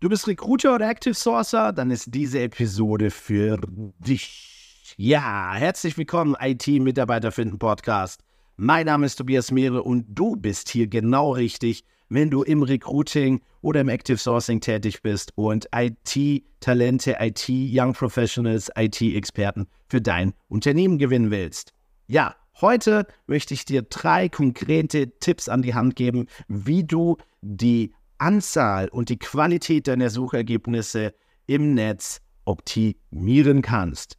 Du bist Recruiter oder Active Sourcer? Dann ist diese Episode für dich. Ja, herzlich willkommen, IT-Mitarbeiter finden Podcast. Mein Name ist Tobias Mehre und du bist hier genau richtig, wenn du im Recruiting oder im Active Sourcing tätig bist und IT-Talente, IT-Young Professionals, IT-Experten für dein Unternehmen gewinnen willst. Ja, heute möchte ich dir drei konkrete Tipps an die Hand geben, wie du die Anzahl und die Qualität deiner Suchergebnisse im Netz optimieren kannst.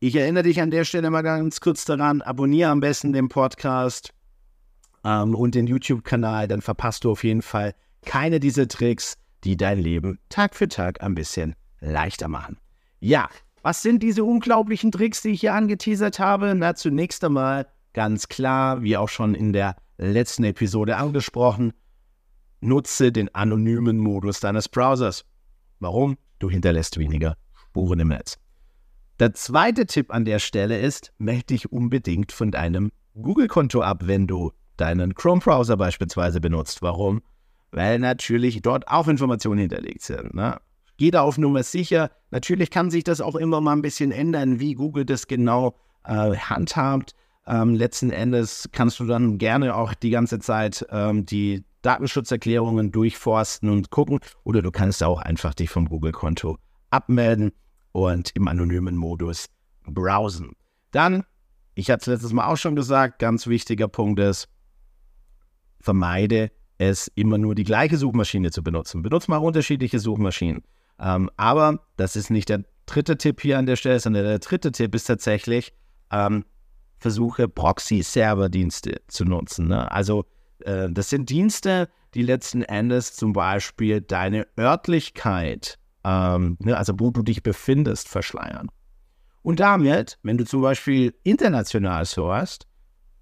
Ich erinnere dich an der Stelle mal ganz kurz daran, abonniere am besten den Podcast ähm, und den YouTube-Kanal, dann verpasst du auf jeden Fall keine dieser Tricks, die dein Leben Tag für Tag ein bisschen leichter machen. Ja, was sind diese unglaublichen Tricks, die ich hier angeteasert habe? Na, zunächst einmal ganz klar, wie auch schon in der letzten Episode angesprochen, Nutze den anonymen Modus deines Browsers. Warum? Du hinterlässt weniger Spuren im Netz. Der zweite Tipp an der Stelle ist, melde dich unbedingt von deinem Google-Konto ab, wenn du deinen Chrome-Browser beispielsweise benutzt. Warum? Weil natürlich dort auch Informationen hinterlegt sind. Ne? Geh da auf Nummer sicher. Natürlich kann sich das auch immer mal ein bisschen ändern, wie Google das genau äh, handhabt. Ähm, letzten Endes kannst du dann gerne auch die ganze Zeit ähm, die Datenschutzerklärungen durchforsten und gucken. Oder du kannst auch einfach dich vom Google-Konto abmelden und im anonymen Modus browsen. Dann, ich hatte es letztes Mal auch schon gesagt, ganz wichtiger Punkt ist, vermeide es immer nur die gleiche Suchmaschine zu benutzen. Benutze mal unterschiedliche Suchmaschinen. Ähm, aber das ist nicht der dritte Tipp hier an der Stelle, sondern der dritte Tipp ist tatsächlich, ähm, versuche Proxy-Server-Dienste zu nutzen. Ne? Also äh, das sind Dienste, die letzten Endes zum Beispiel deine Örtlichkeit, ähm, ne, also wo du dich befindest, verschleiern. Und damit, wenn du zum Beispiel international sourst,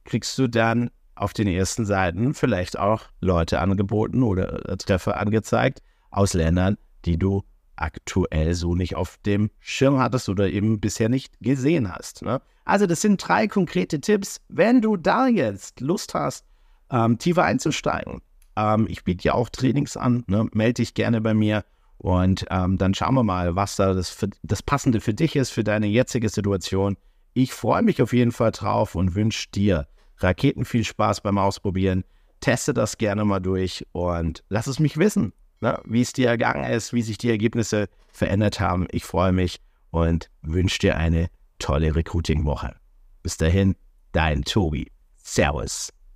kriegst du dann auf den ersten Seiten vielleicht auch Leute angeboten oder äh, Treffer angezeigt aus Ländern, die du aktuell so nicht auf dem Schirm hattest oder eben bisher nicht gesehen hast. Ne? Also das sind drei konkrete Tipps. Wenn du da jetzt Lust hast, ähm, tiefer einzusteigen. Ähm, ich biete ja auch Trainings an, ne? melde dich gerne bei mir und ähm, dann schauen wir mal, was da das, für, das Passende für dich ist, für deine jetzige Situation. Ich freue mich auf jeden Fall drauf und wünsche dir Raketen viel Spaß beim Ausprobieren. Teste das gerne mal durch und lass es mich wissen, ne? wie es dir ergangen ist, wie sich die Ergebnisse verändert haben. Ich freue mich und wünsche dir eine tolle Recruiting-Woche. Bis dahin, dein Tobi. Servus.